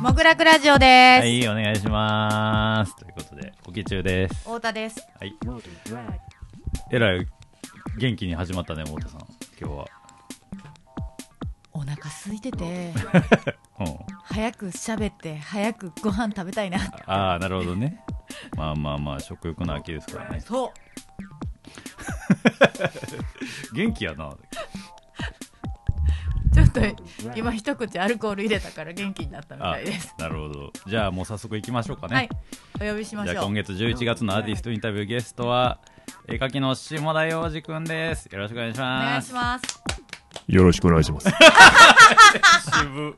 もぐらくラジオです。はい、お願いします。ということで、おき中です。太田です。はい。えらい、元気に始まったね、太田さん。今日は。お腹空いてて、うん。早く喋って、早くご飯食べたいな。ああ、なるほどね。まあまあまあ、食欲の秋ですからね。そう。元気やな。ちょっと今一口アルコール入れたから元気になったみあたいです。なるほど。じゃあもう早速行きましょうかね。はい。お呼びしましょう。じゃあ今月11月のアーティストインタビューゲストは、絵描きの下田洋二くんです。よろしくお願いしお願ます。いします。よろしくお願いします。渋、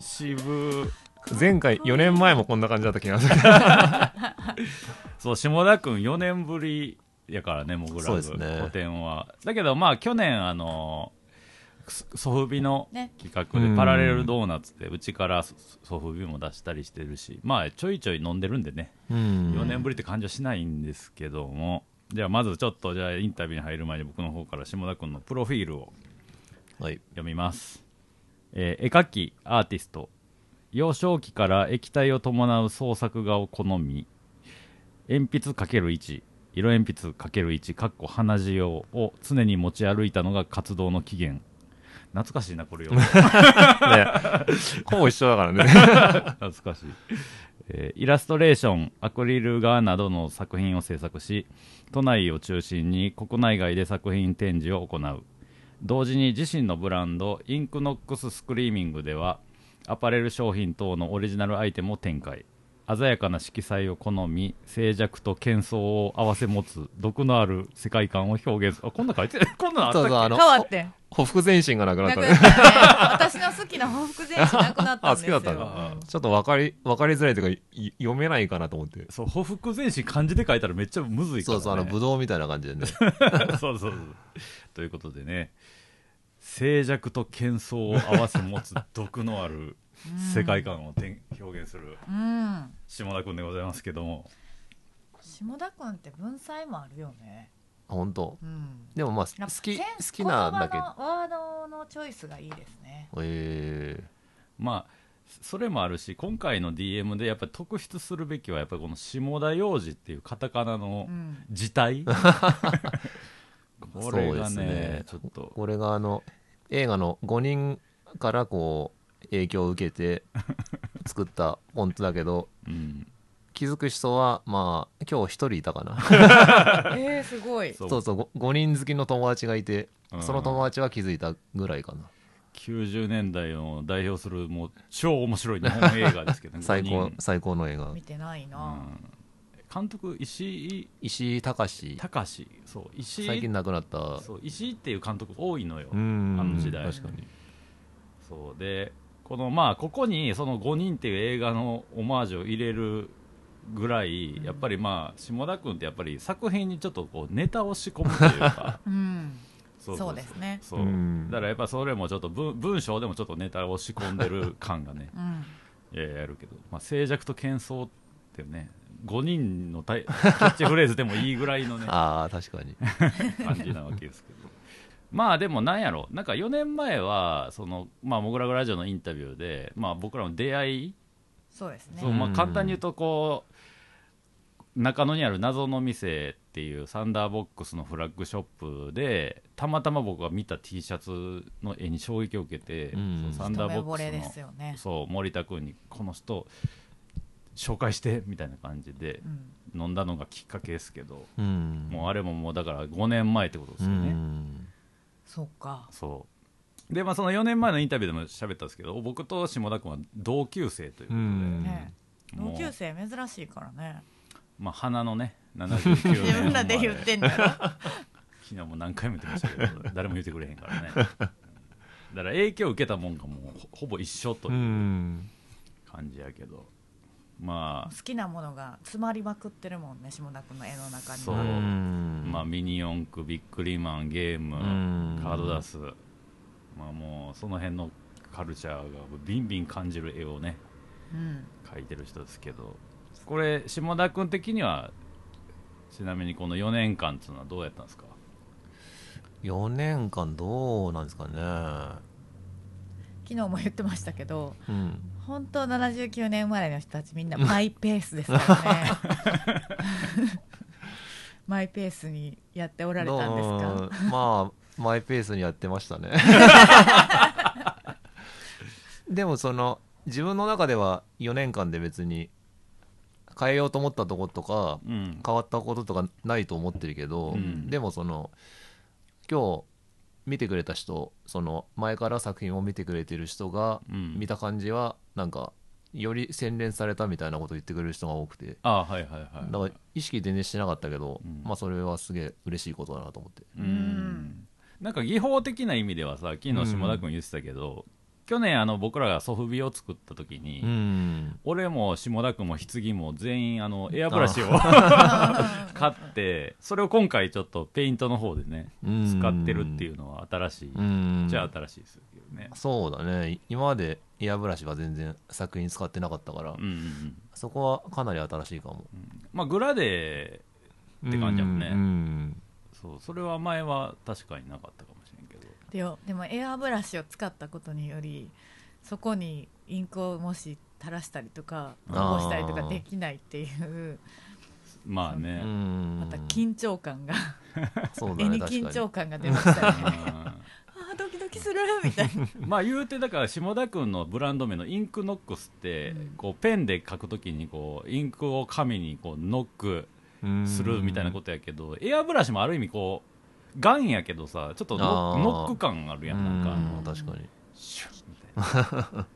渋。前回、4年前もこんな感じだった気がする。そう、下田くん4年ぶりやからね、モグラブね個展は。だけど、まあ、去年、あの、ソソフビのね企画で、パラレルドーナツって、うちからソソフビも出したりしてるし、まあ、ちょいちょい飲んでるんでね、うん4年ぶりって感じはしないんですけども、じゃあ、まずちょっと、じゃあ、インタビューに入る前に僕の方から下田くんのプロフィールをはい。読みます、えー絵描きアーティスト幼少期から液体を伴う創作画を好み鉛筆 ×1 色鉛筆 ×1 かっこ鼻塩を常に持ち歩いたのが活動の起源。懐かしいなこれよ ね、ほぼ一緒だからね。懐かしい、えーイラストレーションアクリル画などの作品を制作し都内を中心に国内外で作品展示を行う同時に自身のブランドインクノックススクリーミングではアパレル商品等のオリジナルアイテムを展開鮮やかな色彩を好み静寂と喧騒を併せ持つ毒のある世界観を表現するあこんな書いて こんなのあったっけ？そうそう、あの、変わってん。ほふく前進がなくなったね。なくなったね。私の好きな報復前進なくなったんですよ。あ好きだったちょっと分かり、分かりづらいというか、い読めないかなと思って。そうほふく前進漢字で書いたらめっちゃむずいから、ね、そうそう、あの、ぶどうみたいな感じでね。そうそうそう。ということでね、静寂と喧騒を合わせ持つ毒のある世界観をてん表現するうん。下田君でございますけども、下田くんって文才もあるよね。あ本当？うん。でもまあ、好き、好きなんだけ言ど。ワードのチョイスがいいですね。えまあ、それもあるし、今回の DM でやっぱり特筆するべきは、やっぱりこの下田洋二っていうカタカナのうん。字体、これそうでがねすねちょっー、と、これがあの、映画の5人からこう、影響を受けて作ったフォントだけど、うん、気づく人は、まあ、今日一人いたかな。えー、すごい。そうそうそう、5人好きの友達がいて、うんその友達は気づいたぐらいかな。90年代を代表するもう超面白い日本映画ですけどね、最高最高の映画見。てないな。うん監督石井？石井隆。隆。そう石井。最近亡くなった。そう石井っていう監督多いのよ、うんあの時代。確かに。そうでこのまあここにその5人っていう映画のオマージュを入れるぐらいやっぱりまあ下田君ってやっぱり作品にちょっとこうネタを仕込むというか。うん。そそうですね。そう。うんだからやっぱそれもちょっと文文章でもちょっとネタを仕込んでる感がね。うん。いややるけど、まあ、静寂と喧騒ってね5人のタイキャッチフレーズでもいいぐらいのね ああ、確かに。感じなわけですけどまあでもなんやろなんか4年前はそのまあモグラグラジオのインタビューでまあ僕らの出会い、そうですねそう。まあうん簡単に言うとこう中野にある謎の店っていうサンダーボックスのフラッグショップでたまたま僕が見た T シャツの絵に衝撃を受けて、うんサンダーボックスのよね。そう森田君にこの人紹介してみたいな感じでうん。飲んだのがきっかけですけど、うん。もうあれももうだから5年前ってことですうよね、ん。そうか。そうでまあその4年前のインタビューでも喋ったんですけど僕と下田君は同級生ということで、うんね同級生珍しいからね。まあ花のね79年 自分らで言ってんだろ。昨日も何回も言ってましたけど誰も言ってくれへんからねだから影響を受けたもんがもうほほぼ一緒とういうん感じやけど、まあ。好きなものが詰まりまくってるもんね、下田君の絵の中にそう。まあ、ミニ四駆ビックリマンゲームうん。カードダスまあもうその辺のカルチャーがビンビン感じる絵をねうん。描いてる人ですけど。これ下田君的にはちなみにこの4年間っていうのはどうやったんですか？4年間どうなんですかね。昨日も言ってましたけどうん本当79年生まれの人たちみんなマイペースですからね。マイペースにやっておられたんですか？まあマイペースにやってましたね。でもその自分の中では4年間で別に変えようと思ったとことかうん。変わったこととかないと思ってるけど、うん。でもその今日見てくれた人その前から作品を見てくれてる人がうん。見た感じはなんかより洗練されたみたいなこと言ってくれる人が多くて。あはいはいはいだから意識全然してなかったけど、うん。まあそれはすげえ嬉しいことだなと思って。うん。なんか技法的な意味ではさ昨日下田君言ってたけど、去年あの僕らがソフビを作った時に、うん。俺も下田君も棺も全員あのエアブラシを 買ってそれを今回ちょっとペイントの方でね使ってるっていうのは新しい、うん。じゃあ新しいですけどね。そうだね。今までエアブラシは全然作品使ってなかったから、うんうんうん。そこはかなり新しいかも。まあグラデーって感じやもんね。うんそうそれは前は確かになかったかでもでもエアブラシを使ったことによりそこにインクをもし垂らしたりとかこぼしたりとかできないっていうまあね、うん。また緊張感がそうだ絵にね 確かに。緊張感が出ましたよね ドキドキするみたいな。まあ言うてだから下田君のブランド名のインクノックスって、うん。こうペンで書くときにこうインクを紙にこうノックするみたいなことやけど、エアブラシもある意味こうガンやけどさちょっとノノック感あるやんなんか。うん確かに。シュッみたいな。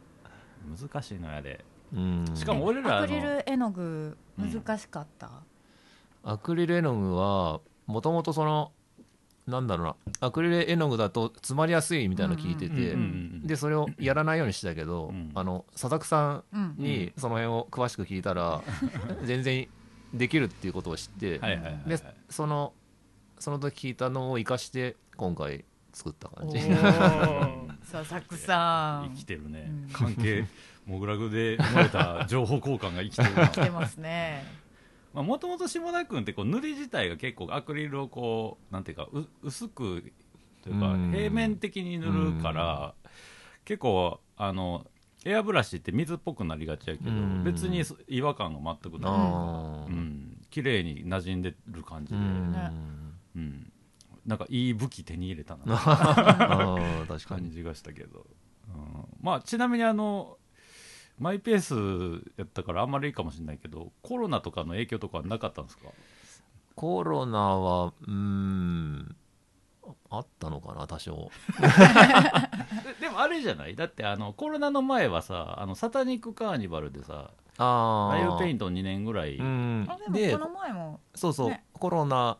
難しいのやでうん。しかも俺らのアクリル絵の具難しかった、アクリル絵の具はもともとそのなんだろうな。アクリル絵の具だと詰まりやすいみたいなの聞いてて、うんうんうんでそれをやらないようにしてたけど、うん。あの佐々木さんうん。にその辺を詳しく聞いたら、全然できるっていうことを知って、はいはいはい、はい。でそのその時聞いたのを生かして今回作った感じ。佐々木さん。生きてるね、うん。関係モグラグで生まれた情報交換が生きてるな。来てますね。もともと下田君ってこう塗り自体が結構アクリルをこうなんていうかう薄くというかうん。平面的に塗るから結構あのエアブラシって水っぽくなりがちやけどうん。別に違和感が全くない。うん。綺麗に馴染んでる感じで、ううん。んなんかいい武器手に入れたな。確かに。感じがしたけど、うん。まあちなみにあのマイペースやったからあんまりいいかもしれないけどコロナとかの影響とかはなかったんですか？コロナはうんあったのかな多少。で でもあれじゃない？だってあのコロナの前はさあのサタニックカーニバルでさあライブペインント2年ぐらい、うん。あでこの前もそうそう、ねコロナ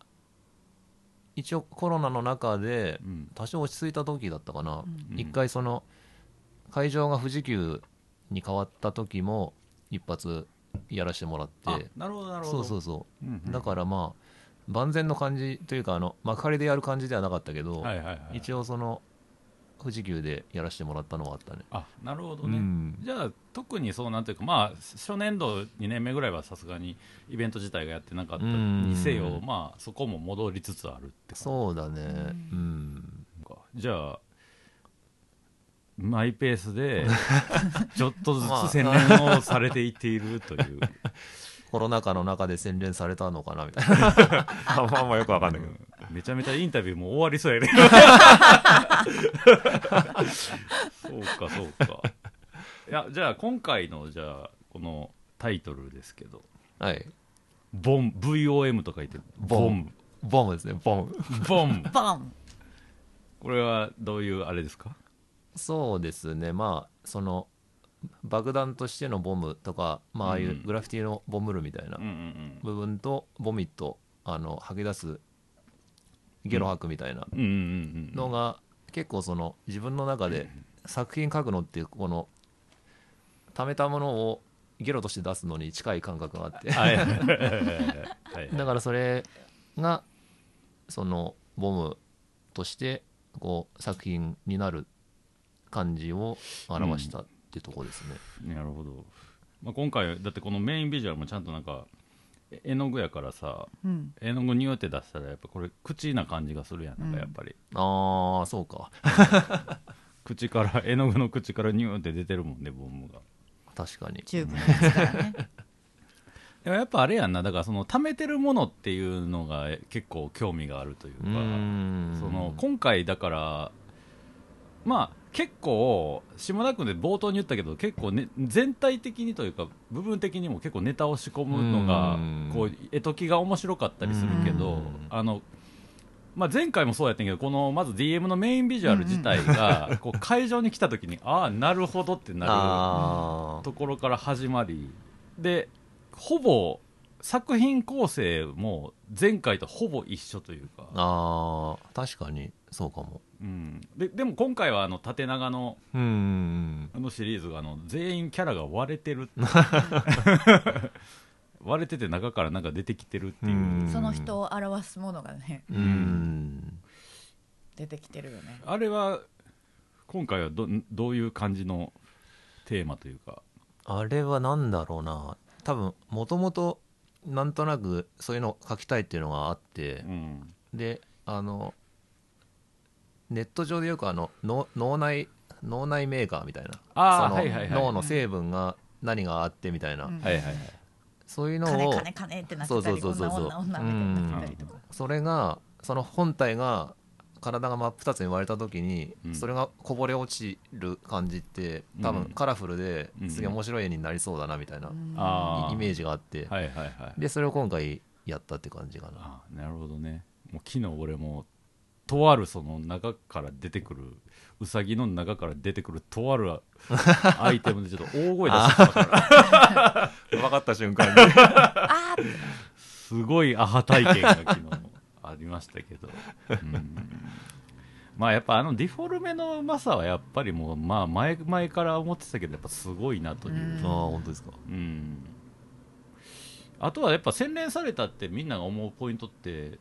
一応コロナの中でうん。多少落ち着いた時だったかな、うん。一回その会場が富士急に変わった時も一発やらせてもらって。あなるほどなるほど。そうそうそう。うんうん。だからまあ万全の感じというかあの幕張でやる感じではなかったけど、はいはいはい。一応その富士急でやらせてもらったのはあったね。あなるほどうね、ん。じゃあ特にそうなんていうかまあ初年度2年目ぐらいはさすがにイベント自体がやってなかった。うん。にせよまあそこも戻りつつあるって感そうだね。うん。じゃあマイペースで ちょっとずつ洗練をされていっているという、コロナ禍の中で洗練されたのかなみたいな。あまあまあよくわかんないけどめちゃめちゃインタビューも終わりそうやね。そうかそうか。いやじゃあ今回のじゃあこのタイトルですけど。はい。ボン VOM と書いてボボンボムですねボム。ボンバンこれはどういうあれですか？そうですね。まあその爆弾としてのボムとか、まあ、ああいううんグラフィティのボムルみたいな部分とボミットあの吐き出すゲロ吐くみたいな。うんうんうんうん。のが結構その自分の中で作品書くのっていうこの溜めたものをゲロとして出すのに近い感覚があって。だからそれがそのボムとしてこう作品になる感じを表したってとこですね、なるほど、まあ、今回だってこのメインビジュアルもちゃんとなんかえ絵の具やからさうん絵の具ニューって出したらやっぱこれ口な感じがするやんなんかやっぱり、ああそうか口から絵の具の口からニューって出てるもんねボムが確かにチューブやつからねでもやっぱあれやんなだからその貯めてるものっていうのが結構興味があるというかその今回だからまあ結構下田君で冒頭に言ったけど結構、ね、全体的にというか部分的にも結構ネタを仕込むのがうん。こう絵解きが面白かったりするけどうん。あの、まあ、前回もそうやったけどこのまず DM のメインビジュアル自体がこう会場に来た時にああなるほどってなるあところから始まりでほぼ作品構成も前回とほぼ一緒というか、あー。確かにそうかもうん、ででも今回はあの縦長のうーんあのシリーズがあの全員キャラが割れてる 割れてて中からなんか出てきてるっていう。うん。その人を表すものがねうーん。出てきてるよね。あれは今回はどどういう感じのテーマというか。あれは何だろうな。多分もともとなんとなくそういうの書きたいっていうのがあって。う、ん。であのネット上でよくあの脳脳内脳内メーカーみたいな。そのはいはいはい。脳の成分が何があってみたいな、うん。はいはいはい。そういうのを金金金ってなってたりそうそうそうそう。女女女みたいになってたりとか。それがその本体が体が真っ二つに割れた時に、うん。それがこぼれ落ちる感じって多うん。分カラフルでうん。すげえ面白い絵になりそうだなみたいなうん。イメージがあって。はいはいはい。でそれを今回やったって感じかな。あなるほどね。もう昨日俺もとあるその中から出てくるうさぎの中から出てくるとある アイテムでちょっと大声出してたから。分かった瞬間に。すごいアハ体験が昨日ありましたけど、うん。まあやっぱあのディフォルメのうまさはやっぱりもうまあ前前から思ってたけどやっぱすごいなという、うあ本当ですか。うん。あとはやっぱ洗練されたってみんなが思うポイントって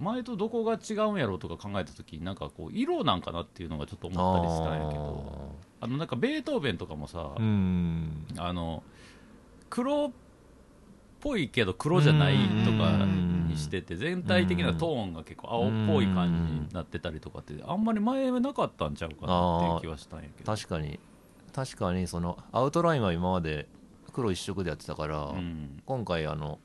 前とどこが違うんやろうとか考えた時になんかこう色なんかなっていうのがちょっと思ったりしたんやけどあのなんかベートーベンとかもさ、あの黒っぽいけど黒じゃないとかにしてて全体的なトーンが結構青っぽい感じになってたりとかってあんまり前なかったんちゃうかなっていう気はしたんやけど。確かに。確かにそのアウトラインは今まで黒一色でやってたから、うん。今回あの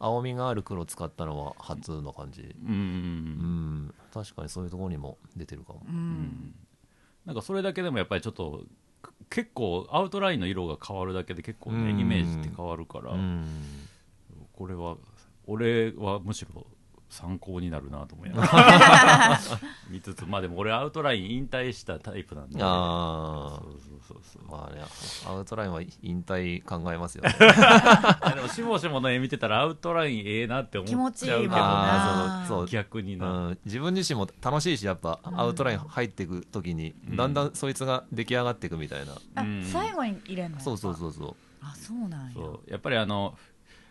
青みがある黒を使ったのは初の感じ。うん。うん。確かにそういうところにも出てるかも。ううん。んなんかそれだけでもやっぱりちょっとく結構アウトラインの色が変わるだけで結構ねうん。イメージって変わるから。うん。これは俺はむしろ参考になるなと思いながら。見つつまあでも俺アウトライン引退したタイプなんで。あそうそうそうそう。あまあねアウトラインは引退考えますよね。あでもしもしもの絵見てたらアウトラインええなって思っちゃうけど気持ちいいもんな。そうそう。逆にな、うん、自分自身も楽しいしやっぱアウトライン入っていく時にうん。だんだんそいつが出来上がっていくみたいな、あうん。最後に入れんのそうそうそうそう。あそうなんや。そう。やっぱりあの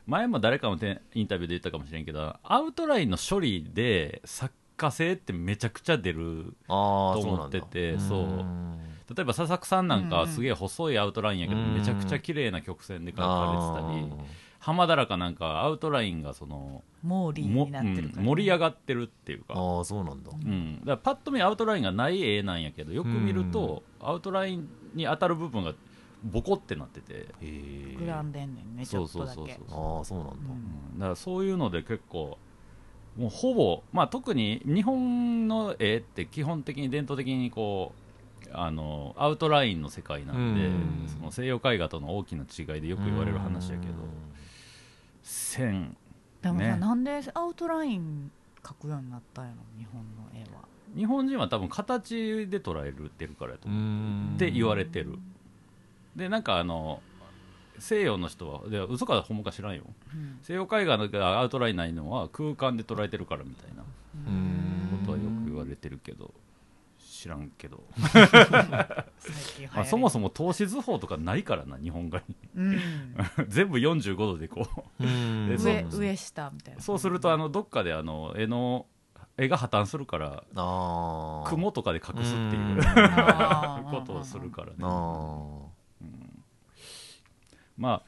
前も誰かのてインタビューで言ったかもしれんけどアウトラインの処理で作家性ってめちゃくちゃ出るああと思っててそうう。ん。例えば佐々木さんなんかすげえ細いアウトラインやけど、うん。めちゃくちゃ綺麗な曲線で描かあれてたり浜田らかなんかはアウトラインがそのモーリーもになってるからうん盛り上がってるっていうか。ーあーそうなんだ。うん、だからパッと見アウトラインがない絵なんやけどよく見ると、アウトラインに当たる部分がボコってなってて、へえグランでんねんねちそうょっとだけそう。そうそう、ああそうなんだ、うん。だからそういうので結構もうほぼ、まあ、特に日本の絵って基本的に伝統的にこうあのアウトラインの世界なんで、うん。その西洋絵画との大きな違いでよく言われる話やけど、線でもさ、ねなんでアウトライン描くようになったんやろ日本の絵は。日本人は多分形で捉えるてるからやとう。思う、ん。って言われてるでなんかあの西洋の人はで嘘かほんまか知らんよ。うん。西洋絵画がアウトラインないのは空間で捉えてるからみたいなうん。ことはよく言われてるけど知らんけど、まあ、りそもそも透視図法とかないからな日本画に。うん。全部45度でこう。う上上下みたいな。そうするとあのどっかであの絵の絵が破綻するからああ雲とかで隠すっていう ことをするからね。あま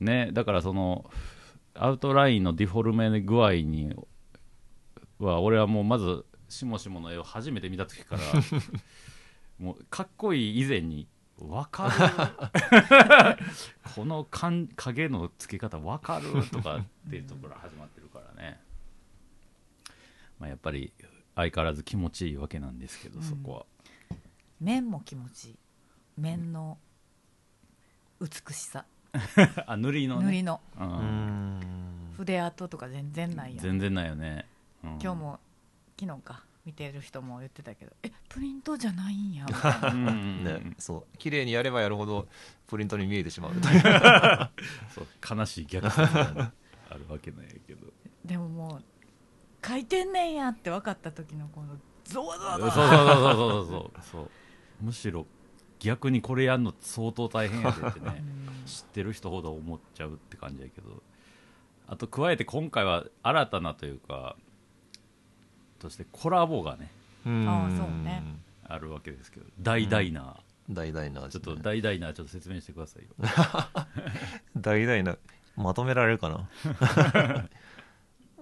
あねだからそのアウトラインのディフォルメ具合には俺はもうまずしもしもの絵を初めて見た時から もうかっこいい以前に分かる。この感影のつけ方分かるとかっていうところ始まってるからね、まあ、やっぱり相変わらず気持ちいいわけなんですけど、うん。そこは。面も気持ちいい。面の美しさ あ塗りのね。塗りの。うん。筆跡とか全然ないやん全然ないよね、うん。今日も昨日か。見てる人も言ってたけどえプリントじゃないんや。ねそう。綺麗にやればやるほどプリントに見えてしまう。そう悲しい逆説があるわけなんやけど。でももう書いてんねんやって分かった時のこのゾワゾワそうゾワそうそうそうそう。そう。むしろ逆にこれやるの相当大変やでってね。知ってる人ほど思っちゃうって感じやけど。あと加えて今回は新たなというかとしてコラボがねああそうね。あるわけですけど大ダイナー、大々なちょっと大ダイナーちょっと説明してくださいよ。大々なまとめられるかな？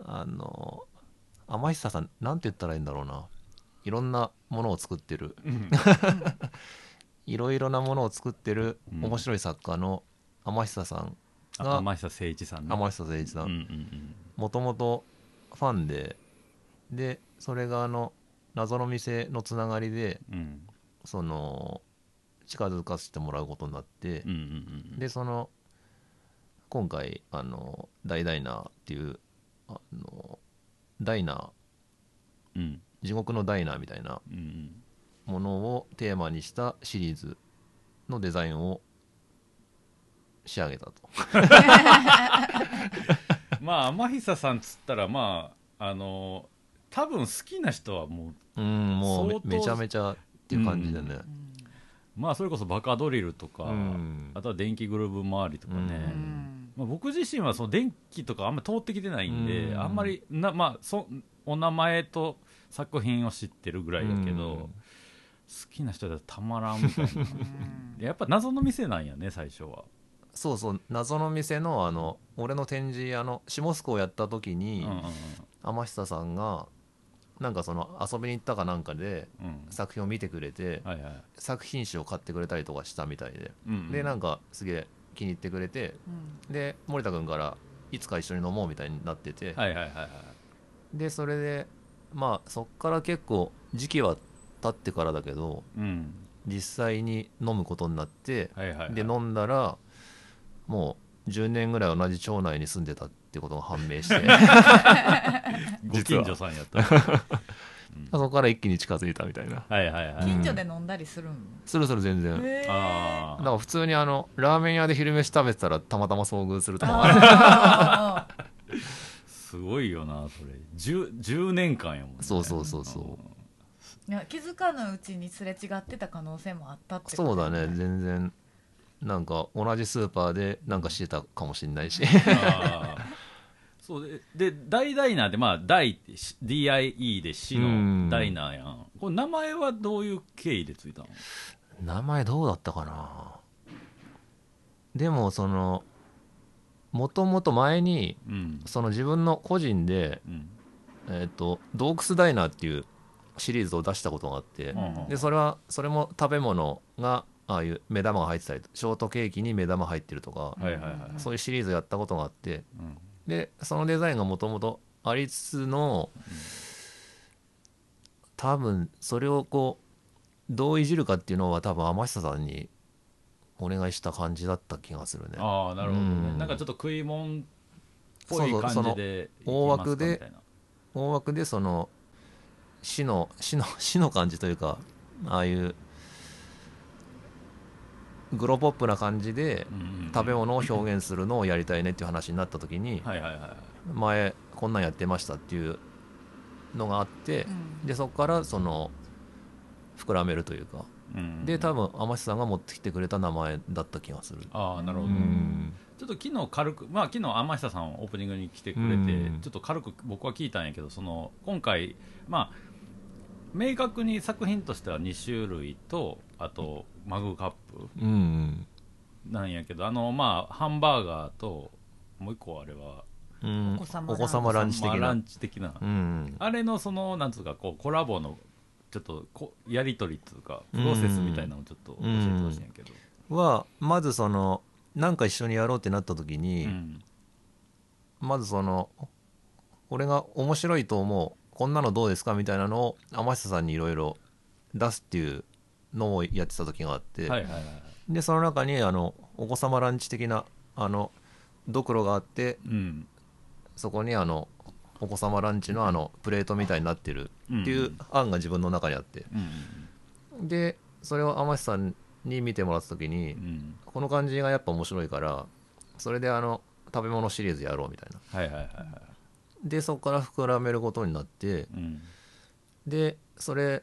あの天久さんなんて言ったらいいんだろうな。いろんなものを作ってるいろいろなものを作ってるうん。面白い作家の天久さんあが天久誠一さんね。天久誠一さうんうんん。もともとファンででそれがあの謎の店のつながりでうんうん。その近づかせてもらうことになってうんうんうんうん。でその今回あの大ダイナーっていうあのダイナー。うん。地獄のダイナーみたいな。うんうんものをテーマにしたシリーズのデザインを仕上げたと。まあ天久さんっつったらまああの多分好きな人はもううんもうめちゃめちゃっていう感じでね。うん。まあそれこそバカドリルとか、うん。あとは電気グルーヴ周りとかね、うん。うんまあ、僕自身はその電気とかあんまり通ってきてないんで、うん。あんまりな、まあ、そお名前と作品を知ってるぐらいだけど、うん。好きな人だとたまらんみたいな。うん。やっぱ謎の店なんやね最初は、そうそう謎の店のあの俺の展示あの下栖湖をやった時うんに、うん。天久さんがなんかその遊びに行ったかなんかでうん。うん作品を見てくれて、はいはい。作品集を買ってくれたりとかしたみたいで、うんうん。でなんかすげえ気に入ってくれてうん。で森田君からいつか一緒に飲もうみたいになってて、はいはいはいはい。でそれでまあそっから結構時期は経ってからだけどうん。実際に飲むことになって、はいはいはい。で飲んだらもう10年ぐらい同じ町内に住んでたってことが判明して。ご近所さんやった。そこから一気に近づいたみたいな。はいはいはい。近所で飲んだりするんするする全然。へー。あだから普通にあのラーメン屋で昼飯食べてたらたまたま遭遇するとか。すごいよなそれ。10, 10年間やもんね。そうそうそうそういや気づかぬうちにすれ違ってた可能性もあったってことそうだね。全然。なんか同じスーパーでなんかしてたかもしれないし。そうでで大ダイナーでまあ大って DIE で死うん。のダイナーやん。これ名前はどういう経緯でついたの？名前どうだったかな？でもそのもともと前にうん。その自分の個人で、うん。えー、と洞窟ダイナーっていうシリーズを出したことがあって、うんでそれはそれも食べ物がああいう目玉が入ってたりショートケーキに目玉入ってるとか、はいはいはいそういうシリーズやったことがあってうん。でそのデザインがもともとありつつの多分それをこうどういじるかっていうのは多分天久さんにお願いした感じだった気がするね。ああなるほどね、うん。なんかちょっと食い物っぽいそうそう感じで大枠で大枠でその死の死の 死の感じというかああいうグロポップな感じで食べ物を表現するのをやりたいねっていう話になった時に前こんなんやってましたっていうのがあってうん。でそこからその膨らめるというか。うんで多分天瀬さんが持ってきてくれた名前だった気がする。うああなるほど、うん。ちょっと昨日軽くまあ昨日天下さんオープニングに来てくれて、うん。ちょっと軽く僕は聞いたんやけどその今回まあ明確に作品としては2種類とあとマグカップ。うんなんやけどあのまあハンバーガーともう一個あれはうん。お子様ランチお子様ランチ的な。まあランチ的な、うん。あれのそのなんつうかこうコラボのちょっとこやり取りっていうかプロセスみたいなのをちょっと教えてほしいんやけど、はまずそのなんか一緒にやろうってなった時に、うん。まずその俺が面白いと思うこんなのどうですかみたいなのを天下さんにいろいろ出すっていうのをやってた時があって、はいはいはいでその中にあのお子様ランチ的なあのドクロがあってうん。そこにあのお子様ランチのあのプレートみたいになってるっていう案が自分の中にあって。うん。でそれを天下さんに見てもらった時にうん。この感じがやっぱ面白いからそれであの食べ物シリーズやろうみたいな。はいはいはいはいでそこから膨らめることになってうん。でそれ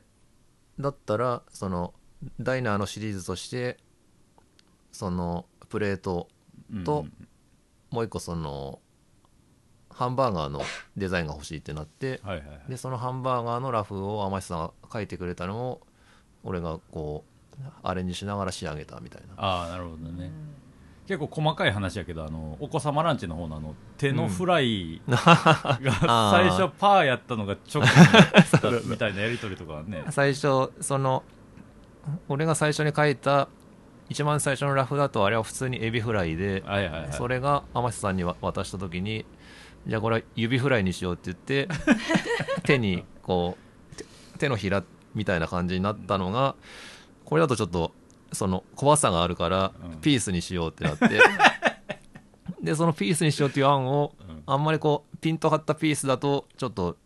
だったらそのダイナーのシリーズとしてそのプレートうん。ともう一個そのハンバーガーのデザインが欲しいってなってはいはいはい。でそのハンバーガーのラフを天下さんが書いてくれたのを俺がこうアレンジしながら仕上げたみたいな。ああなるほどね、結構細かい話やけどあのお子様ランチの方のあの手のフライが 最初パーやったのがチョったみたいなやり取りとかはね。最初その俺が最初に書いた一番最初のラフだとあれは普通にエビフライではいはいはい。それが天下さんにわ渡した時にじゃあこれは指フライにしようって言って 手にこう手手のひらみたいな感じになったのがこれだとちょっとその怖さがあるからうん。ピースにしようってなって。でそのピースにしようっていう案をうん。あんまりこうピンと張ったピースだとちょっと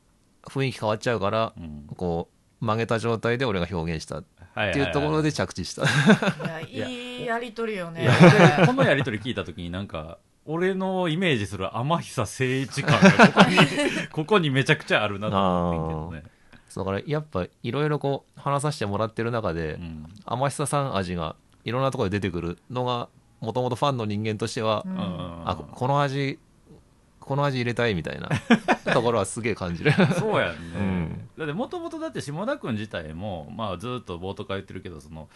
雰囲気変わっちゃうからうん。こう曲げた状態で俺が表現したっはいていうところで着地した。いやいいやりとりよね。このやり取り聞いた時になんか俺のイメージする天久誠一感がここに ここにめちゃくちゃあるなと思ってんけどねだからやっぱいろいろこう話させてもらってる中で、うん。天久さん味がいろんなところで出てくるのがもともとファンの人間としては、うん。あここの味この味入れたいみたいな ところはすげえ感じる。そうやんね、うん。だってもともとだって下田君自体も、まあ、ずっと冒頭から言ってるけどその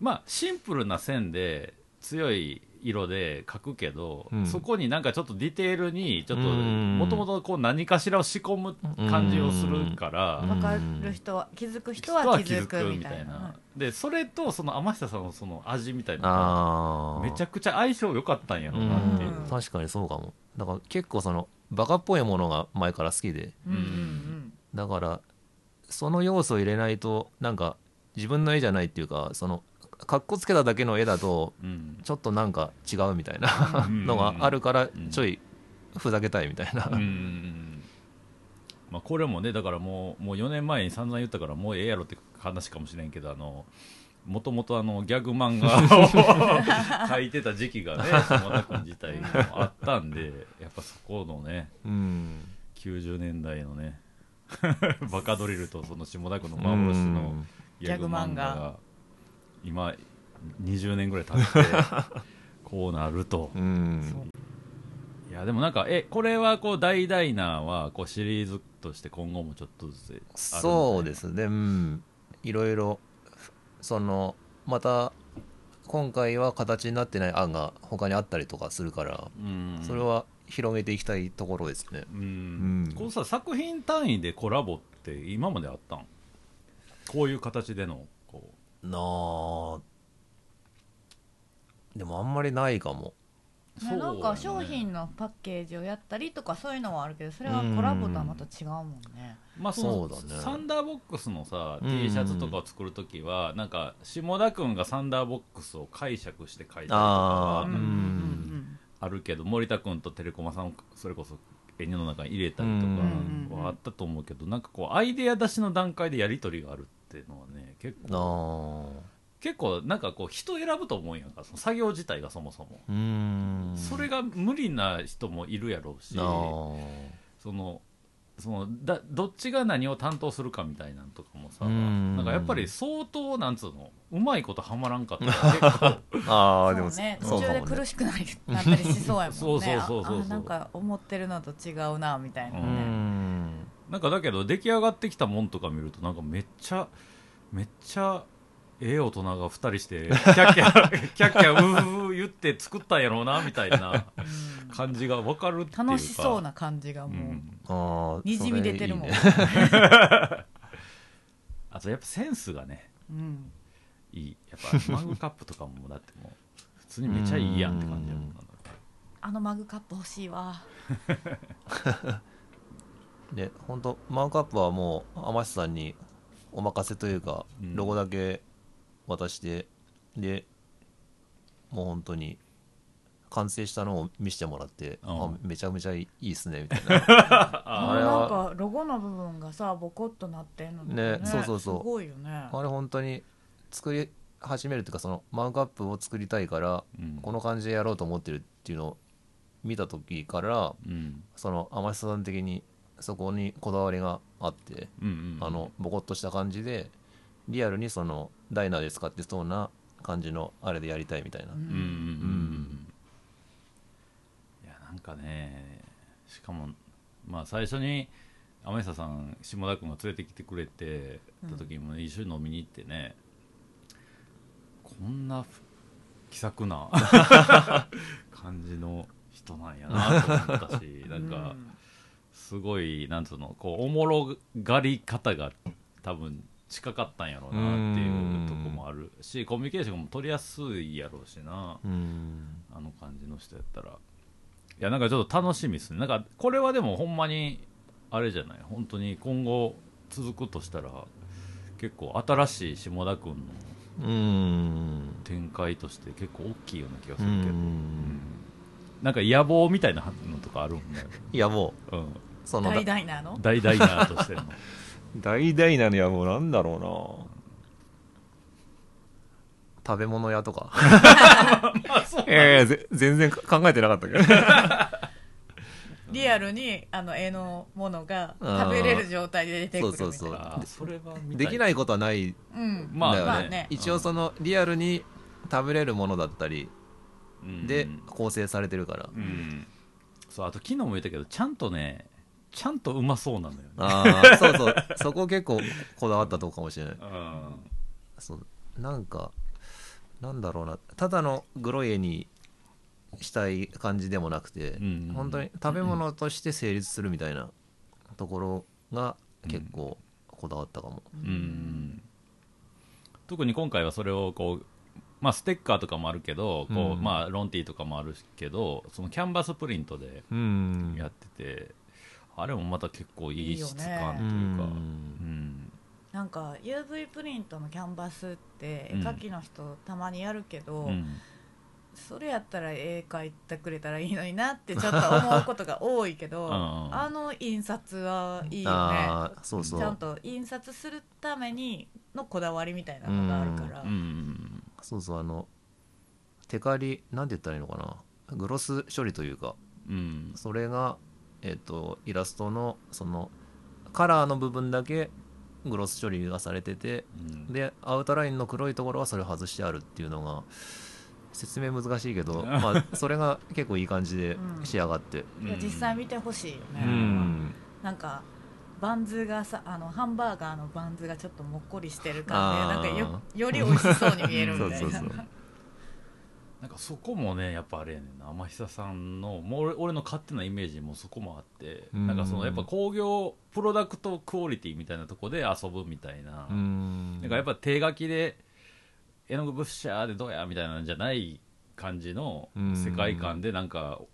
まあシンプルな線で強い色で描くけど、うん。そこになんかちょっとディテールにちょっとうん。もともとこう何かしらを仕込む感じをするから、うん。分かる人は気づく人人はは気づくくみたいな。みたいな。でそれとその天下さんのその味みたいなめちゃくちゃ相性良かったんやろううなっていう、ん。確かにそうかも。だから結構そのバカっぽいものが前から好きで。だからその要素を入れないとなんか自分の絵じゃないっていうかそのかっこつけただけの絵だとうん。ちょっとなんか違うみたいなうん。のがあるからうん。ちょいふざけたいみたいな、うんうんうん。まあ、これもねだからもうもう4年前に散々言ったからもうええやろって話かもしれんけどあのもともとあのギャグ漫画を 書いてた時期がね下田君自体もあったんでやっぱそこのねうん。90年代のね バカドリルとその下田君の幻のギャグ漫画が今20年ぐらい経って こうなると。いやでもなんかえこれはこう大ダイナーはこうシリーズとして今後もちょっとずつそうですね。うん。いろいろそのまた今回は形になってない案が他にあったりとかするからうん。それは広げていきたいところですね。うん、うん。このさ作品単位でコラボって今まであったん？こういう形での。こなあ。でもあんまりないかも。うね。なんか商品のパッケージをやったりとかそういうのはあるけどそれはコラボとはまた違うもんね。まあそそうだね。サンダーボックスのさうん。T シャツとかを作るときはなんか下田君がサンダーボックスを解釈して書いたりとかあはー。うんうんあるけど森田君とテレコマさんをそれこそ絵の中に入れたりとかはあったと思うけどなんかこうアイデア出しの段階でやり取りがあるっていうのはね結な構。あ結構なんかこう人選ぶと思うんやんかその作業自体がそもそも、うん。それが無理な人もいるやろうしそのそのだどっちが何を担当するかみたいなんとかもさうん。なんかやっぱり相当なんつうのうまいことはまらんかったら 結構。ああでもそうね。そう途中で苦しくなったりしそうやもんね。そうそうそうそうそう。あなんか思ってるのと違うなみたいなうね、んなんかだけど出来上がってきたもんとか見るとなんかめっちゃめっちゃええ大人が2人して キャッキャキャッキャウーウー言って作ったんやろうなみたいな感じが分かるっていうか。楽しそうな感じがう。もん。うああにじみ出てるもん、それいいね。あとやっぱセンスがねうん。いい。やっぱマグカップとかもだってもう普通にめっちゃいいやんって感じやもんな。あのマグカップ欲しいわ で本当マークアップはもう天瀬さんにお任せというか、うん。ロゴだけ渡してでもう本当に完成したのを見せてもらって、うん。あめちゃめちゃいいっすねみたいな。あれなんはかロゴの部分がさボコッとなってんのとかねそうそうそう。すごいよね。あれ本当に作り始めるっていうかそのマークアップを作りたいから、うん。この感じでやろうと思ってるっていうのを見た時からうん。その天瀬さん的にそこにこだわりがあって、うんうんあのボコッとした感じでリアルにそのダイナーで使ってそうな感じのあれでやりたいみたいな、うん。うんうんうんうん。いやなんかねしかもまあ最初に天久さん下田君が連れてきてくれてた時も一緒に飲みに行ってね、こんな気さくな 感じの人なんやなと思ったしなんかすごいなんつうのこうおもろがり方が多分近かったんやろうなっていうとこもあるしコミュニケーションも取りやすいやろうしなうん。あの感じの人やったら。いやなんかちょっと楽しみですね。なんかこれはでもほんまにあれじゃない。本当に今後続くとしたら結構新しい下田君のうん。展開として結構大きいような気がすうるけど、んなんか野望みたいなのとかあるんだよ、いやもうん、うその大ダイナーの？大ダイナーとしての。大々なのやもうなんだろうな。食べ物屋とか。いやいやぜ全然考えてなかったけど。リアルにあの絵のものが食べれる状態で出てくるみたいな。そうそうそう。できないことはないうんまあね,、まあね。一応そのリアルに食べれるものだったりうんで構成されてるから、うん。そうあと昨日も言ったけどちゃんとねちゃんとうまそうなのよね。ああ そうそう。そこ結構こだわったとこかもしれない。うん。そうなんかなんだろうな。ただのグロい絵にしたい感じでもなくて、うん本当に食べ物として成立するみたいなところが結構こだわったかも、うん。特に今回はそれをこうまあステッカーとかもあるけどこう、うん。まあロンティーとかもあるけどそのキャンバスプリントでうん。やってて、あれもまた結構いい質感というか。うん。うん。なんか UV プリントのキャンバスってうん。絵描きの人たまにやるけど、うん。それやったら絵描いてくれたらいいのになってちょっと思うことが多いけど あの印刷はいいよね。そうそう。ちゃんと印刷するためにのこだわりみたいなのがあるから、うんそうそうあのテカリなんて言ったらいいのかな。グロス処理というか。うん。それが、えっとイラストのそのカラーの部分だけグロス処理がされててうん。でアウトラインの黒いところはそれを外してあるっていうのが説明難しいけど、まあ、それが結構いい感じでうん仕上がって。いや実際見てほしいよね、うん。なんかバンズがさあのハンバーガーのバンズがちょっともっこりしてる感じでなんかよより美味しそうに見えるみたいなそうそうそう。なんかそこもねやっぱあれやねんな天久さんのもう俺俺の勝手なイメージもそこもあって、うん。なんかそのやっぱ工業プロダクトクオリティみたいなとこで遊ぶみたいな、うん。なんかやっぱ手書きで絵の具ブッシャーでどうやみたいなんじゃない感じのうん。世界観でなんかへ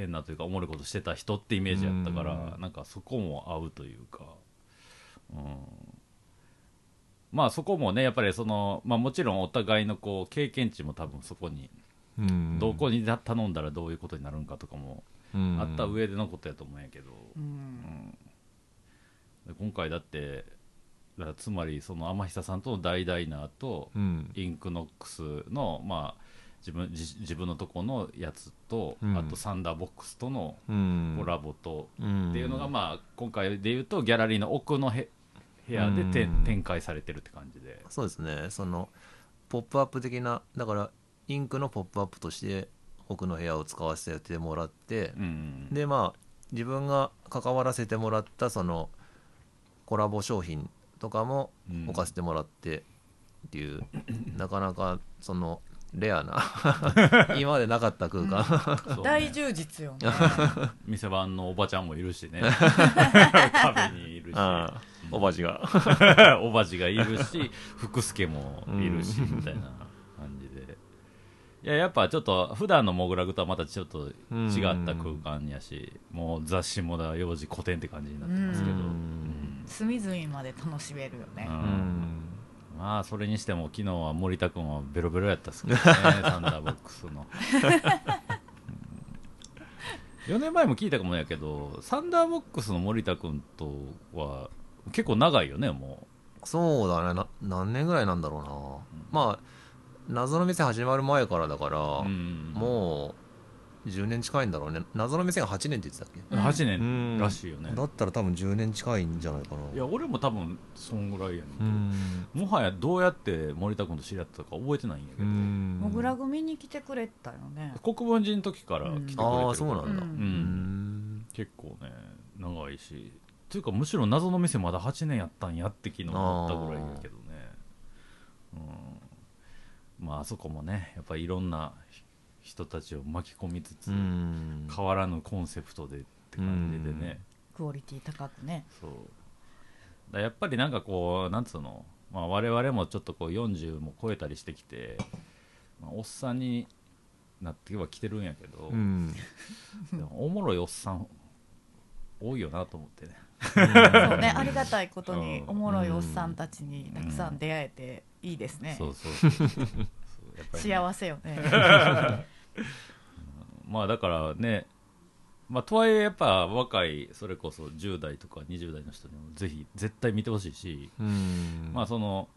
変なというかおもろいことしてた人ってイメージやったからうん。なんかそこも合うというか、うん、まあそこもねやっぱりその、まあ、もちろんお互いのこう経験値も多分そこにうん。どこに頼んだらどういうことになるんかとかもうん。あった上でのことやと思うんやけど、うん。で今回だってつまりその天久さんとの大ダイナーとうん。インクノックスの、まあ自分自自分のとこのやつと、うん。あとサンダーボックスとのうん。コラボと、うん。っていうのがまあ今回で言うとギャラリーの奥のへ部屋でて、うん。展開されてるって感じで。そうですね。そのポップアップ的なだからインクのポップアップとして奥の部屋を使わせてもらってう、ん。でまあ自分が関わらせてもらったそのコラボ商品とかもうん。置かせてもらってっていう、なかなかそのレアな 今までなかった空間、そうね。大充実よ。ね 店番のおばちゃんもいるしね。壁にいるし。おばじが。おばじがいるし福助もいるし、うんみたいな感じで。いややっぱちょっと普段のモグラグとはまたちょっと違った空間やし、もう雑誌もだ幼児古典って感じになってますけど、ううん。隅々まで楽しめるよね。ううんんまあそれにしても昨日は森田君はベロベロやったっすけどねサンダーボックスの、4年前も聞いたかもやけどサンダーボックスの森田君とは結構長いよねもそうだね。な何年ぐらいなんだろうな、まあ謎の店始まる前からだから、う、うん、もう10年近いんだろうね。謎の店が8年って言ってたっけ？8うん。年らしいよね、だったら多分10年近いんじゃないかな。いや俺も多分そんぐらいやねんけうど、ん。もはやどうやって森田君と知り合ったか覚えてないんやけうど、んモグラ組に来てくれたよね。国分寺の時から来てくれてるから、ああそうなんだ。ううん。うん。結構ね長いし。っていうかむしろ謎の店まだ8年やったんやって昨日思ったぐらいやけどね。うん。まああそこもねやっぱりいろんな人たちを巻き込みつつ、うん。変わらぬコンセプトでって感じでね、クオリティ高くね。そう。だやっぱりなんかこうなんつうの、まあ、我々もちょっとこう40も超えたりしてきて、まあ、おっさんになってはきてるんやけど、うん。おもろいおっさん多いよなと思ってね。そうね。ありがたいことにうん。おもろいおっさんたちにたくさん出会えていいですね。そうそうそうそう。やっぱりね幸せよね。まあだからねまあとはいえやっぱ若いそれこそ10代とか20代の人にもぜひ絶対見てほしいし、うん。まあその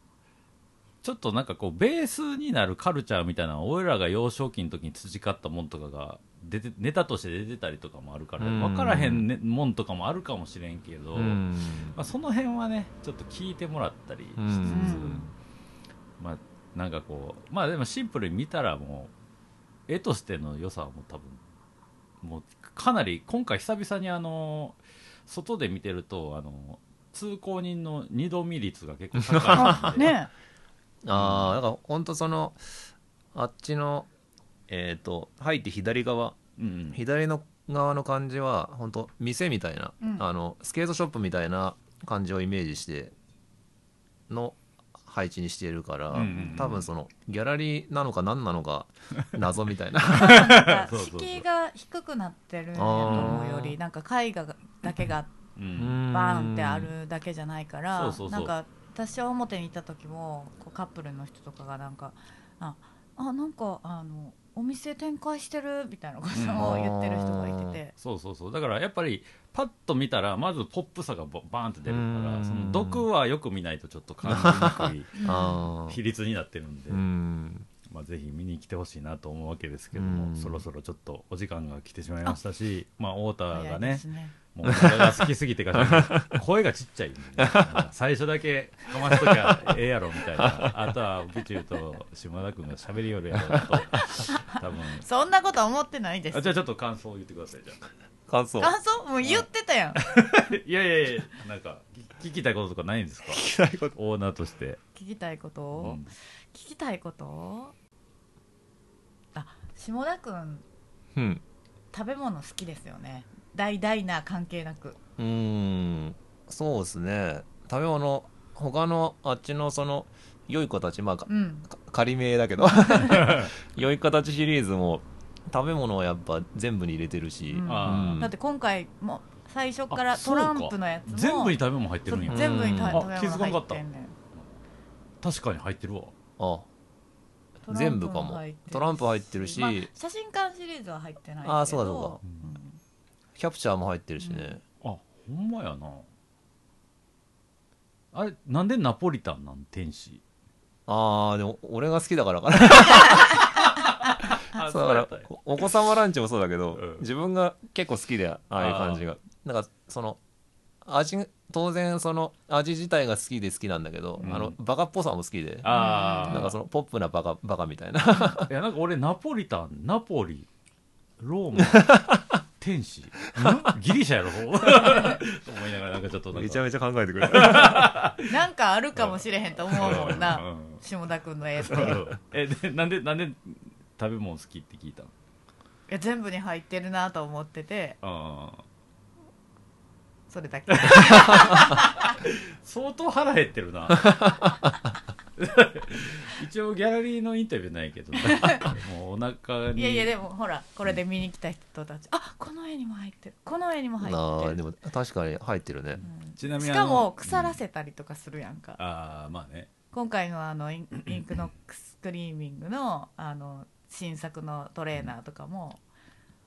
ちょっとなんかこうベースになるカルチャーみたいなの俺らが幼少期の時に培ったもんとかが出てネタとして出てたりとかもあるからうん。分からへん、ね、もんとかもあるかもしれんけど、うん。まあ、その辺はねちょっと聞いてもらったりしつつ、うん。まあなんかこうまあでもシンプルに見たらもう絵としての良さはもう多分もうかなり今回久々にあの外で見てるとあの通行人の二度見率が結構高い ね。ああだから本当そのあっちのえっ、と入って左側うん。左の側の感じは本当店みたいな、うん。あのスケートショップみたいな感じをイメージしての配置にしているから、うんうんうん多分そのギャラリーなのか何なのか 謎みたいな。敷居が低くなってるんやと思うより なんか絵画だけがうん。バーンってあるだけじゃないからそうそうそう。なんか私は表にいた時もこうカップルの人とかがなんかああなんかあのお店展開してる？みたいなことを言ってる人がいてて、そうそうそう。だからやっぱりパッと見たらまずポップさがババーンって出るかうん。らその毒はよく見ないとちょっと感じにくい 比率になってるんで、うん。まあ、ぜひ見に来てほしいなと思うわけですけども、うん。そろそろちょっとお時間が来てしまいましたしまあ太田がねすね。もう俺が好きすぎてか 声がちっちゃいね、最初だけかましときゃええやろみたいな。あとはビチューと島田君が喋りよるやろと 多分。そんなことは思ってないです。あじゃあちょっと感想を言ってくださいじゃあ。感想？感想？もう言ってたやん。いやいやいやなんか聞聞きたいこととかないんですか？オーナーとして、聞きたいこと？うを、ん。聞きたいこと？あ下田くんうん。食べ物好きですよね。大々な関係なく。うーん。そうですね。食べ物他のあっちのその良い子たちまあかうん。か仮名だけど。良い子たちシリーズも食べ物はやっぱ全部に入れてるし、だって今回も最初からトランプのやつも全部に食べ物入ってるんや。全部に食べあ気づかん。かった物入ってんねん。確かに入ってるわ。あ全部かも。トランプ入ってるし、まあ写真館シリーズは入ってないけど。あーそうだそうだ。うん。キャプチャーも入ってるしね、あほんまやな。あれなんでナポリタンなん？天使ああでも俺が好きだからかな。子様ランチもそうだけど、うん。自分が結構好きでああいう感じが。なんかその味当然その味自体が好きで好きなんだけど、うん。あのバカっぽさも好きでああなんかそのポップなバカバカみたいな。いやなんか俺ナポリタンナポリローマ 天使。ん？ギリシャやろ？と 思いながらなんかちょっとなんか。めちゃめちゃ考えてくれる。なんかあるかもしれへんと思うもんな。うん。下田君の絵ってえでなんでなんで食べ物好きって聞いたの？や全部に入ってるなと思ってて。あ。それだけ。相当腹減ってるな 一応ギャラリーのインタビューないけど、もうお腹に。いやいやでもほらこれで見に来た人たち。あこの絵にも入ってる。この絵にも入ってる。でも確かに入ってるね、ちなみにしかも腐らせせたりとかするやんか、ああまあね。今回のあのインインクノックスクリーミングのあの新作のトレーナーとかも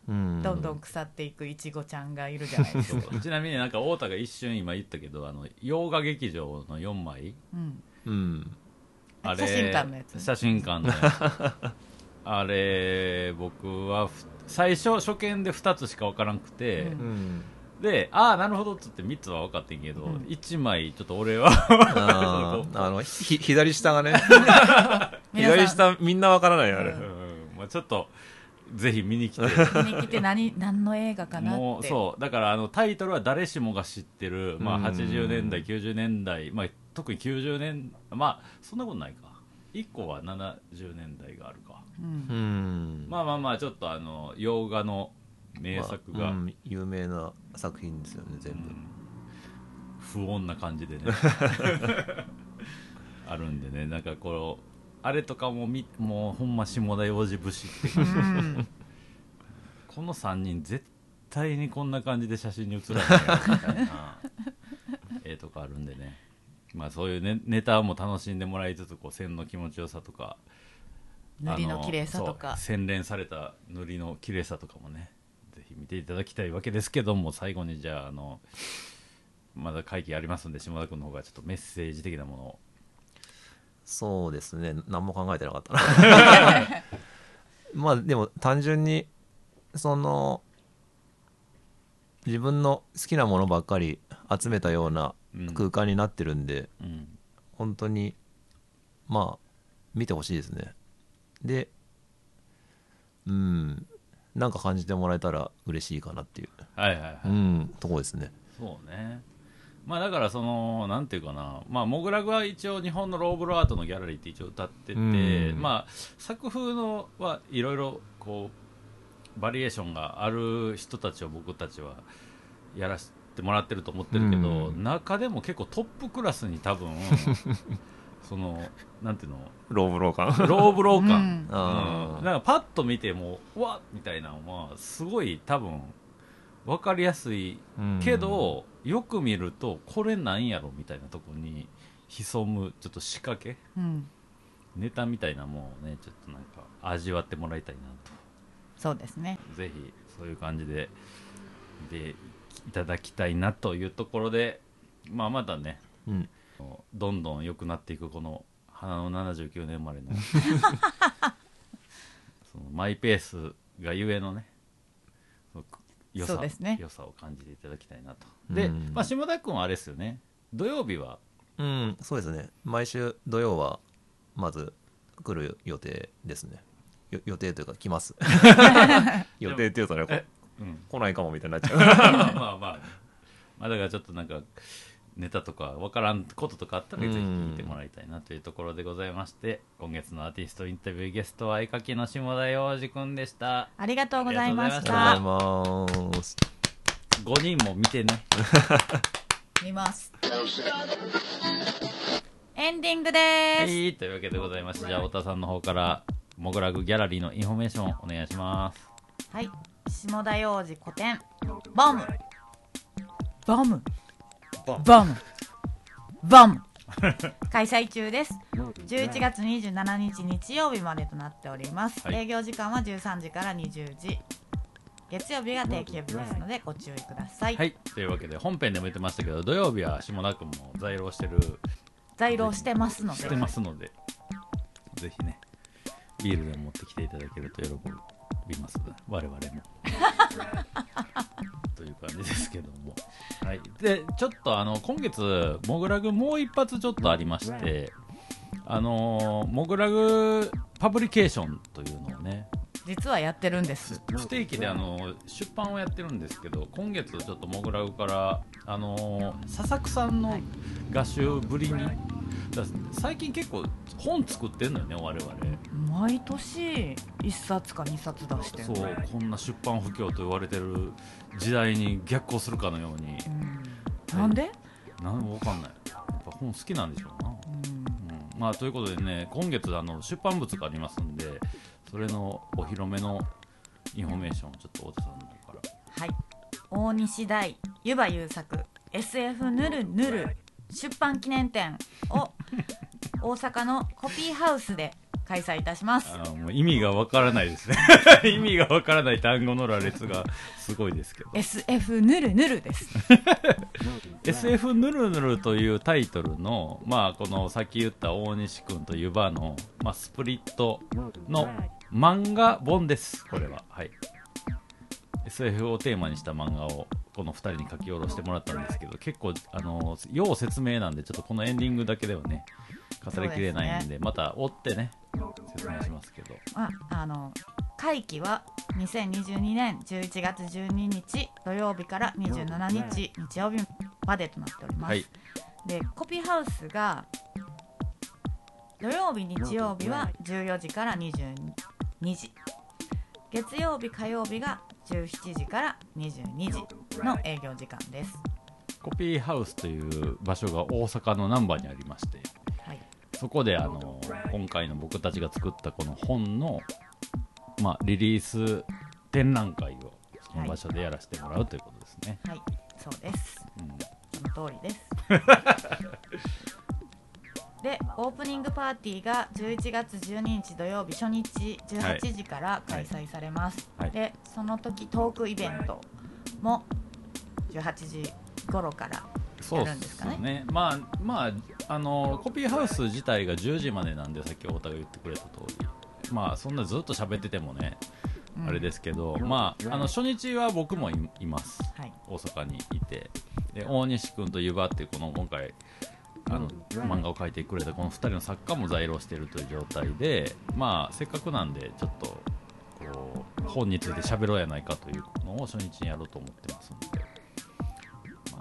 うん。どんどん腐っていくいちごちゃんがいるじゃないですか、ちなみになんか太田が一瞬今言ったけどあの洋画劇場の4枚。うん、うんあれ写真館のやつ写真館のやつ。あれ僕はふ最初初見で2つしか分からんくて、うん。うんでああなるほどっつって3つは分かってんけど、うん。1枚ちょっと俺は あのひ左下がね。左下みんなわからないよあれ、うんうんまあ、ちょっとぜひ見に来て。見に来て何何の映画かなって。もうそう。だからあのタイトルは誰しもが知ってる、まあ、うん。80年代90年代、まあ、特に90年まあそんなことないか。1個は70年代があるか。うん。うんまあまあまあちょっとあの洋画の名作が、まあうん有名な作品ですよね全部、うん。不穏な感じでね。あるんでね。なんかこうあれとかもみもうほんま下田洋次節って感じ。うん。この3人絶対にこんな感じで写真に写らないみたいな絵とかあるんでねまあそういうねネタも楽しんでもらいつつこう線の気持ちよさとか塗りの綺麗さとあか洗練された塗りの綺麗さとかもねぜひ見ていただきたいわけですけども最後にじゃああのまだ会議ありますんで島田君の方がちょっとメッセージ的なものを。そうですね。何も考えてなかったな。まあでも単純にその自分の好きなものばっかり集めたようなうん。空間になってるんで、うん。本当にまあ見てほしいですね。でうん。なんか感じてもらえたら嬉しいかなっていう、はいはいはい、うん。とこですね。そうね。まあだからそのなんていうかな。まあモグラグは一応日本のローブルアートのギャラリーって一応歌ってて、うん。まあ作風のはいろいろこうバリエーションがある人たちを僕たちはやらせてもらってると思ってるけど、うん。中でも結構トップクラスに多分 そのなんていうの？ローブロー感ローブロー感、うん。うん。なんかパッと見てもうわっみたいなのはすごい多分分かりやすいけど、よく見るとこれなんやろみたいなとこに潜むちょっと仕掛け？うん。ネタみたいなもんをねちょっとなんか味わってもらいたいなそうですね。とぜひそういう感じで見ていただきたいなというところで、まあ、またねうん。どんどん良くなっていくこの花の79年生まれの そのマイペースがゆえのね良さそうですね。良さを感じていただきたいなと。で、うん。まあ、下田君はあれですよね。土曜日は？うんそうですね。毎週土曜はまず来る予定ですね。よ予定というか来ます。予定っていうとねえうん。来ないかもみたいになっちゃう。まあまあ、まあ、だからちょっとなんかネタとか分からんこととかあったらぜひ聞いてもらいたいなというところでございまして今月のアーティストインタビューゲストは絵描きの下田洋二君でした。ありがとうございました。ありがとうございます。5人も見てね。見ます。エンディングではす、いというわけでございましてじゃあ太田さんの方からモグラグギャラリーのインフォメーションお願いします。はい。下田洋次個展。ボム。ボム。ボム。ボム。開催中です。11月27日日曜日までとなっております、はい。営業時間は13時から20時。月曜日が定休日ですのでご注意ください、はい。というわけで本編でも言ってましたけど土曜日は下田君も在労してる。在労してますので。してますので。ぜひねビールでも持ってきていただけると喜ぶります我々も。という感じですけども。はい。でちょっとあの今月モグラグもう一発ちょっとありましてあのモグラグパブリケーションというのをね実はやってるんです。不定期であの出版をやってるんですけど今月ちょっとモグラグからあの笹久さんの画集ぶりに、だから最近結構本作ってんのよね我々。毎年1冊か2冊出してるそうこんな出版不況と言われてる時代に逆行するかのように。うん。なんで、なんわかんない。やっぱ本好きなんでしょうな、うん。うん。まあ、ということでね今月あの出版物がありますんでそれのお披露目のインフォメーションをちょっと太田さんの方から。はい。大西大湯葉優作 SF ぬるぬる出版記念展を大阪のコピーハウスで開催いたします。あのもう意味がわからないですね。意味がわからない単語の羅列がすごいですけど。SF ぬるぬるです。SF ぬるぬるというタイトルの、まあ、このさっき言った大西君と湯葉の、まあ、スプリットの漫画本です、これは。はい。SF をテーマにした漫画をこの2人に書き下ろしてもらったんですけど、結構、あの、要説明なんで、ちょっとこのエンディングだけではね、語りきれないんで、そうですまた追ってね、説明しますけど。ああの会期は2022年11月12日土曜日から27日日曜日までとなっております、はい。でコピーハウスが土曜日日曜日は14時から22時。月曜日火曜日が17時から22時の営業時間です。コピーハウスという場所が大阪の難波にありまして、はい。そこであの今回の僕たちが作ったこの本の、まあ、リリース展覧会をその場所でやらせてもらうということですね。はい。そうです。うん。その通りです。で オープニングパーティーが11月12日土曜日初日18時から開催されます、はい。でその時トークイベントも18時頃からそうやるんですかね。まあまああのコピーハウス自体が10時までなんでさっき太田が言ってくれた通り。まあそんなずっと喋っててもね、うん。あれですけどまああの初日は僕もいいます。はい。大阪にいて。で大西君と湯葉ってこの今回あの漫画を描いてくれたこの2人の作家も在労しているという状態でまあせっかくなんでちょっとこう本について喋ろうやないかというのを初日にやろうと思ってますので。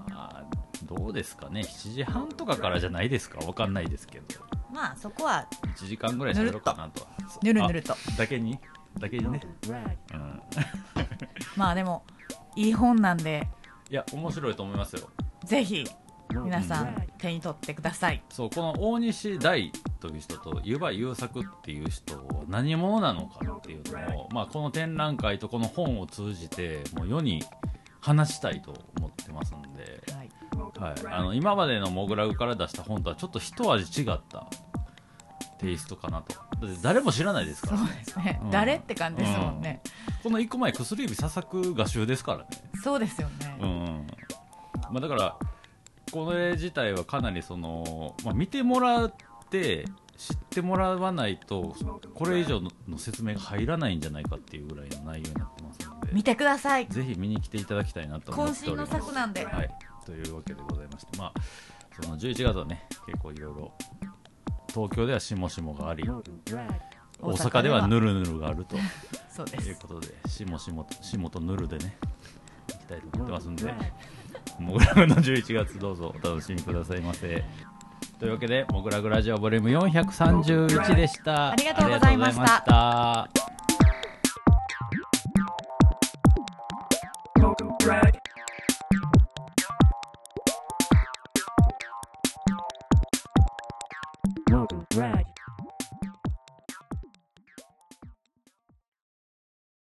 まあどうですかね？7時半とかからじゃないですか？わかんないですけど。まあそこは1時間ぐらい喋ろうかなと。ぬるぬると。あだけに？だけにね.うん、まあでもいい本なんで。いや面白いと思いますよ。ぜひ皆さん手に取ってください。そうこの大西大という人と湯葉優作っていう人は何者なのかっていうのを、まあ、この展覧会とこの本を通じてもう世に話したいと思ってますんで、はい。はい、あの今までのモグラグから出した本とはちょっと一味違ったテイストかなと。誰も知らないですからそうねですね、うん。誰って感じですもんね、この1個前薬指ささく画集ですからね。そうですよね、うんうん。まあ、だからこれ自体はかなりその、まあ、見てもらって知ってもらわないとこれ以上の説明が入らないんじゃないかっていうぐらいの内容になってますので。見てください。ぜひ見に来ていただきたいなと思っております。渾身の作なんで。はい、というわけでございまして、まあ、その11月はね結構いろいろ東京ではしもしもがあり.大阪ではぬるぬるがあると。そうです。いうことでしもしもとしもとぬるでねいきたいと思ってますんでモグラグの11月どうぞお楽しみくださいませ。というわけでモグラグラジオボリューム431でした。ありがとうございました。モグラグ